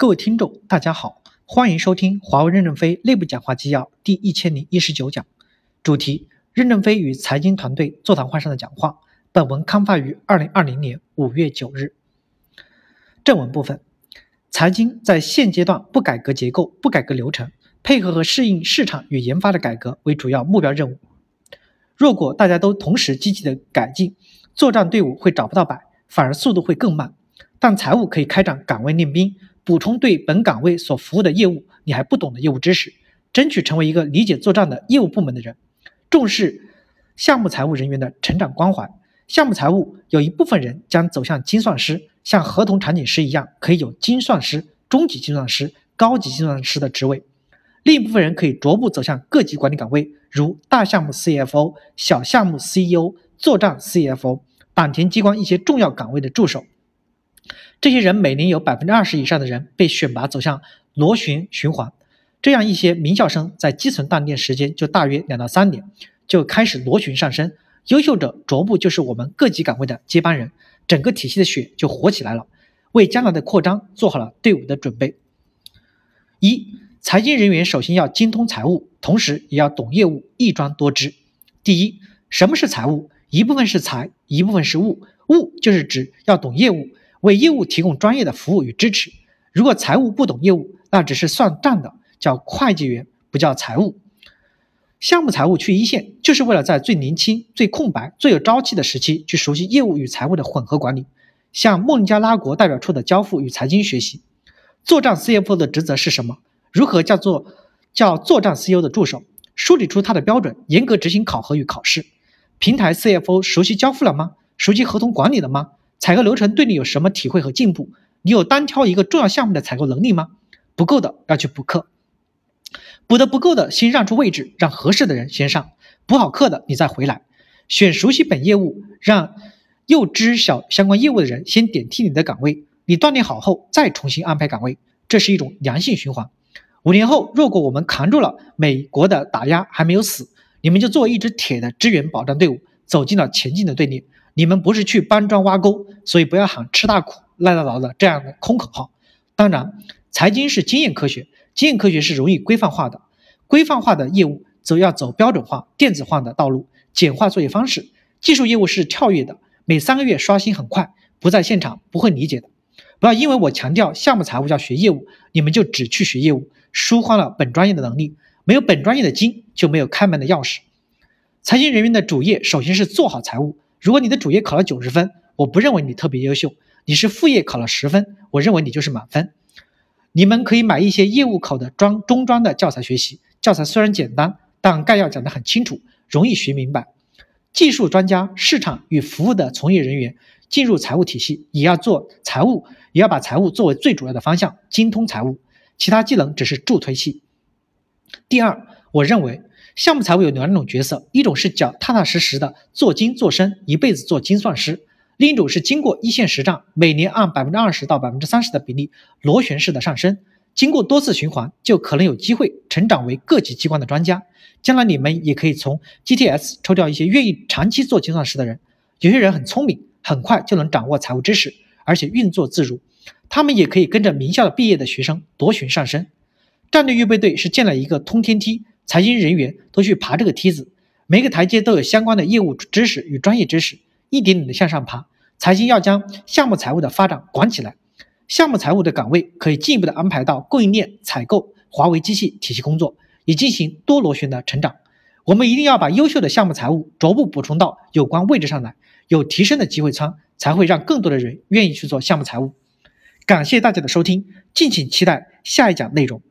各位听众，大家好，欢迎收听华为任正非内部讲话纪要第一千零一十九讲，主题：任正非与财经团队座谈会上的讲话。本文刊发于二零二零年五月九日。正文部分，财经在现阶段不改革结构、不改革流程，配合和适应市场与研发的改革为主要目标任务。若果大家都同时积极的改进，作战队伍会找不到摆，反而速度会更慢。但财务可以开展岗位练兵。补充对本岗位所服务的业务你还不懂的业务知识，争取成为一个理解作战的业务部门的人。重视项目财务人员的成长关怀。项目财务有一部分人将走向精算师，像合同场景师一样，可以有精算师、中级精算师、高级精算师的职位。另一部分人可以逐步走向各级管理岗位，如大项目 CFO、小项目 CEO、作战 CFO、党田机关一些重要岗位的助手。这些人每年有百分之二十以上的人被选拔走向螺旋循环，这样一些名校生在基层锻炼时间就大约两到三年，就开始螺旋上升。优秀者逐步就是我们各级岗位的接班人，整个体系的血就活起来了，为将来的扩张做好了队伍的准备。一，财经人员首先要精通财务，同时也要懂业务，一专多知。第一，什么是财务？一部分是财，一部分是务。务就是指要懂业务。为业务提供专业的服务与支持。如果财务不懂业务，那只是算账的，叫会计员，不叫财务。项目财务去一线，就是为了在最年轻、最空白、最有朝气的时期去熟悉业务与财务的混合管理，向孟加拉国代表处的交付与财经学习。作战 CFO 的职责是什么？如何叫做叫作战 CEO 的助手？梳理出他的标准，严格执行考核与考试。平台 CFO 熟悉交付了吗？熟悉合同管理了吗？采购流程对你有什么体会和进步？你有单挑一个重要项目的采购能力吗？不够的要去补课，补的不够的先让出位置，让合适的人先上，补好课的你再回来，选熟悉本业务、让又知晓相关业务的人先点替你的岗位，你锻炼好后再重新安排岗位，这是一种良性循环。五年后，如果我们扛住了美国的打压还没有死，你们就作为一支铁的支援保障队伍，走进了前进的队列。你们不是去搬砖挖沟，所以不要喊吃大苦、耐大劳的这样的空口号。当然，财经是经验科学，经验科学是容易规范化的，规范化的业务则要走标准化、电子化的道路，简化作业方式。技术业务是跳跃的，每三个月刷新很快，不在现场不会理解的。不要因为我强调项目财务要学业务，你们就只去学业务，疏忽了本专业的能力。没有本专业的精，就没有开门的钥匙。财经人员的主业首先是做好财务。如果你的主业考了九十分，我不认为你特别优秀。你是副业考了十分，我认为你就是满分。你们可以买一些业务考的专中专的教材学习，教材虽然简单，但概要讲得很清楚，容易学明白。技术专家、市场与服务的从业人员进入财务体系，也要做财务，也要把财务作为最主要的方向，精通财务，其他技能只是助推器。第二，我认为。项目财务有两种角色，一种是脚踏踏实实的做精做深，一辈子做精算师；另一种是经过一线实战，每年按百分之二十到百分之三十的比例螺旋式的上升，经过多次循环，就可能有机会成长为各级机关的专家。将来你们也可以从 GTS 抽调一些愿意长期做精算师的人。有些人很聪明，很快就能掌握财务知识，而且运作自如。他们也可以跟着名校毕业的学生螺旋上升。战略预备队是建了一个通天梯。财经人员都去爬这个梯子，每个台阶都有相关的业务知识与专业知识，一点点的向上爬。财经要将项目财务的发展管起来，项目财务的岗位可以进一步的安排到供应链、采购、华为机器体系工作，以进行多螺旋的成长。我们一定要把优秀的项目财务逐步补充到有关位置上来，有提升的机会仓，才会让更多的人愿意去做项目财务。感谢大家的收听，敬请期待下一讲内容。